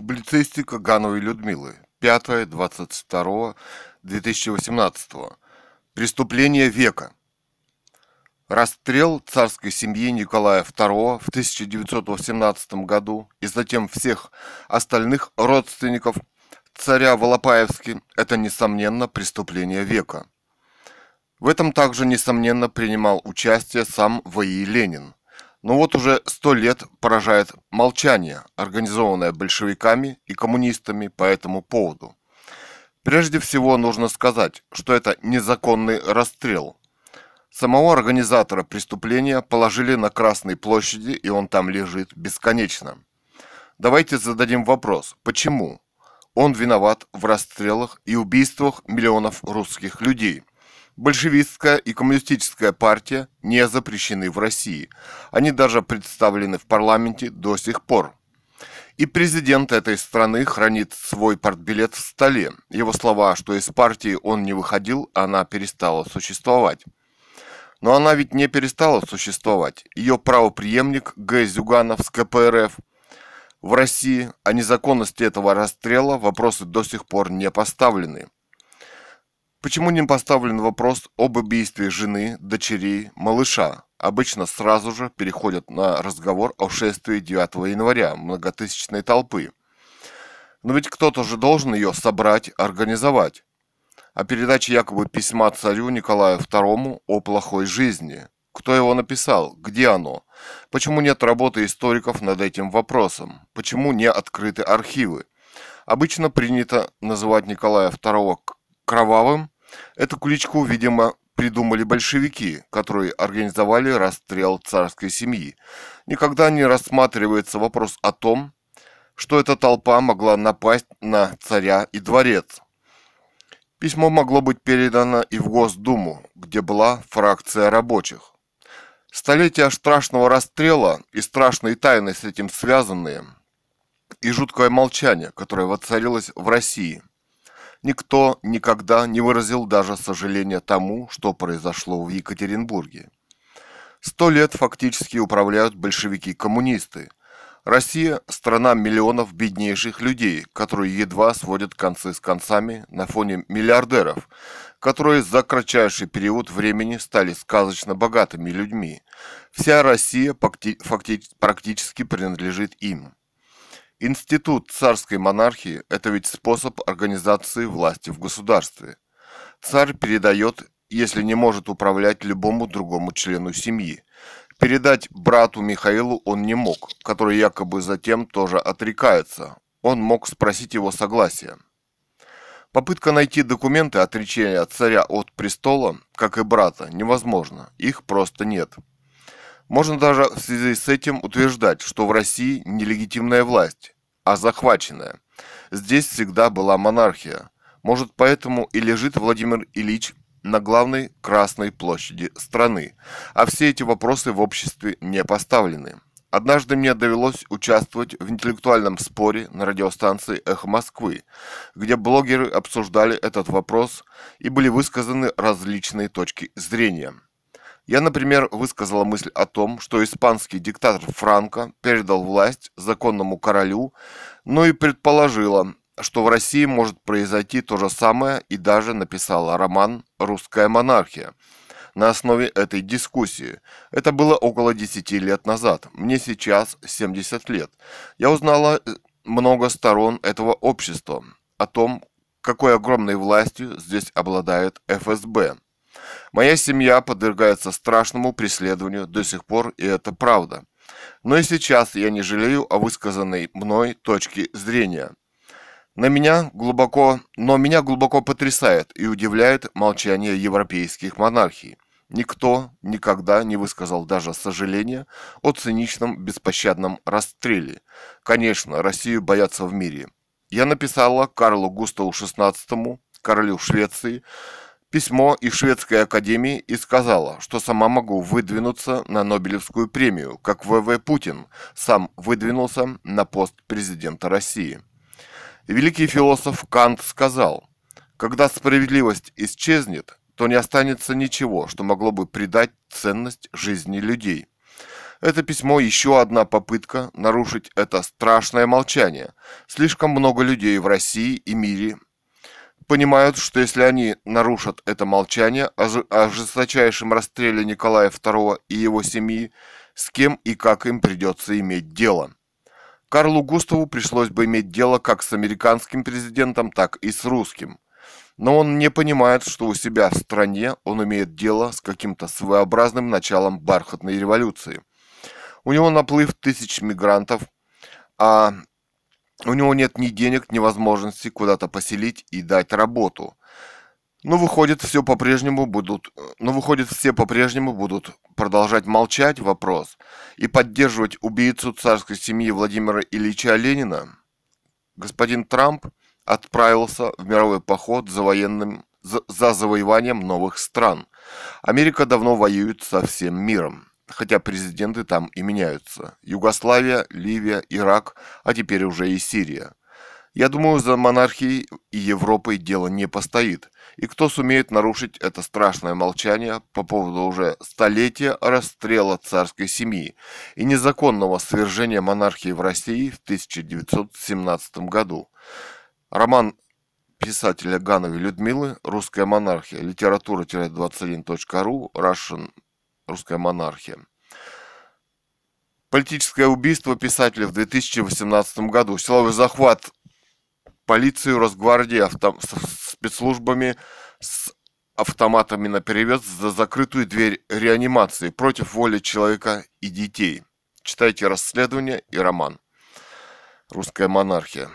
Публицистика Гановой Людмилы. 5-22-2018. Преступление века. Расстрел царской семьи Николая II в 1918 году и затем всех остальных родственников царя Волопаевски – это, несомненно, преступление века. В этом также, несомненно, принимал участие сам В.И. Ленин – но вот уже сто лет поражает молчание, организованное большевиками и коммунистами по этому поводу. Прежде всего нужно сказать, что это незаконный расстрел. Самого организатора преступления положили на Красной площади, и он там лежит бесконечно. Давайте зададим вопрос, почему он виноват в расстрелах и убийствах миллионов русских людей – Большевистская и коммунистическая партия не запрещены в России. Они даже представлены в парламенте до сих пор. И президент этой страны хранит свой портбилет в столе. Его слова, что из партии он не выходил, она перестала существовать. Но она ведь не перестала существовать. Ее правоприемник Г. Зюганов с КПРФ в России о незаконности этого расстрела вопросы до сих пор не поставлены. Почему не поставлен вопрос об убийстве жены, дочерей, малыша? Обычно сразу же переходят на разговор о шествии 9 января многотысячной толпы. Но ведь кто-то же должен ее собрать, организовать. А передача якобы письма царю Николаю II о плохой жизни. Кто его написал? Где оно? Почему нет работы историков над этим вопросом? Почему не открыты архивы? Обычно принято называть Николая II кровавым, эту кличку, видимо, придумали большевики, которые организовали расстрел царской семьи. Никогда не рассматривается вопрос о том, что эта толпа могла напасть на царя и дворец. Письмо могло быть передано и в Госдуму, где была фракция рабочих. Столетия страшного расстрела и страшные тайны с этим связанные, и жуткое молчание, которое воцарилось в России – Никто никогда не выразил даже сожаления тому, что произошло в Екатеринбурге. Сто лет фактически управляют большевики-коммунисты. Россия – страна миллионов беднейших людей, которые едва сводят концы с концами на фоне миллиардеров, которые за кратчайший период времени стали сказочно богатыми людьми. Вся Россия практически принадлежит им. Институт царской монархии – это ведь способ организации власти в государстве. Царь передает, если не может управлять любому другому члену семьи. Передать брату Михаилу он не мог, который якобы затем тоже отрекается. Он мог спросить его согласия. Попытка найти документы отречения царя от престола, как и брата, невозможно. Их просто нет. Можно даже в связи с этим утверждать, что в России нелегитимная власть, а захваченная. Здесь всегда была монархия. Может, поэтому и лежит Владимир Ильич на главной Красной площади страны, а все эти вопросы в обществе не поставлены. Однажды мне довелось участвовать в интеллектуальном споре на радиостанции «Эхо Москвы», где блогеры обсуждали этот вопрос и были высказаны различные точки зрения – я, например, высказала мысль о том, что испанский диктатор Франко передал власть законному королю, но и предположила, что в России может произойти то же самое и даже написала роман «Русская монархия» на основе этой дискуссии. Это было около 10 лет назад. Мне сейчас 70 лет. Я узнала э, много сторон этого общества, о том, какой огромной властью здесь обладает ФСБ. Моя семья подвергается страшному преследованию до сих пор, и это правда. Но и сейчас я не жалею о высказанной мной точке зрения. На меня глубоко, но меня глубоко потрясает и удивляет молчание европейских монархий. Никто никогда не высказал даже сожаления о циничном беспощадном расстреле. Конечно, Россию боятся в мире. Я написала Карлу Густаву XVI, королю Швеции, письмо из Шведской академии и сказала, что сама могу выдвинуться на Нобелевскую премию, как В.В. Путин сам выдвинулся на пост президента России. Великий философ Кант сказал, когда справедливость исчезнет, то не останется ничего, что могло бы придать ценность жизни людей. Это письмо еще одна попытка нарушить это страшное молчание. Слишком много людей в России и мире понимают, что если они нарушат это молчание о жесточайшем расстреле Николая II и его семьи, с кем и как им придется иметь дело. Карлу Густаву пришлось бы иметь дело как с американским президентом, так и с русским. Но он не понимает, что у себя в стране он имеет дело с каким-то своеобразным началом бархатной революции. У него наплыв тысяч мигрантов, а у него нет ни денег, ни возможности куда-то поселить и дать работу. Но выходит, все по-прежнему будут, но выходит, все по-прежнему будут продолжать молчать вопрос и поддерживать убийцу царской семьи Владимира Ильича Ленина. Господин Трамп отправился в мировой поход за военным за завоеванием новых стран. Америка давно воюет со всем миром хотя президенты там и меняются. Югославия, Ливия, Ирак, а теперь уже и Сирия. Я думаю, за монархией и Европой дело не постоит. И кто сумеет нарушить это страшное молчание по поводу уже столетия расстрела царской семьи и незаконного свержения монархии в России в 1917 году. Роман писателя Гановой Людмилы «Русская монархия. Литература-21.ру. Russian русская монархия. Политическое убийство писателя в 2018 году. Силовой захват полиции, Росгвардии, авто, спецслужбами с автоматами на перевес за закрытую дверь реанимации против воли человека и детей. Читайте расследование и роман. Русская монархия.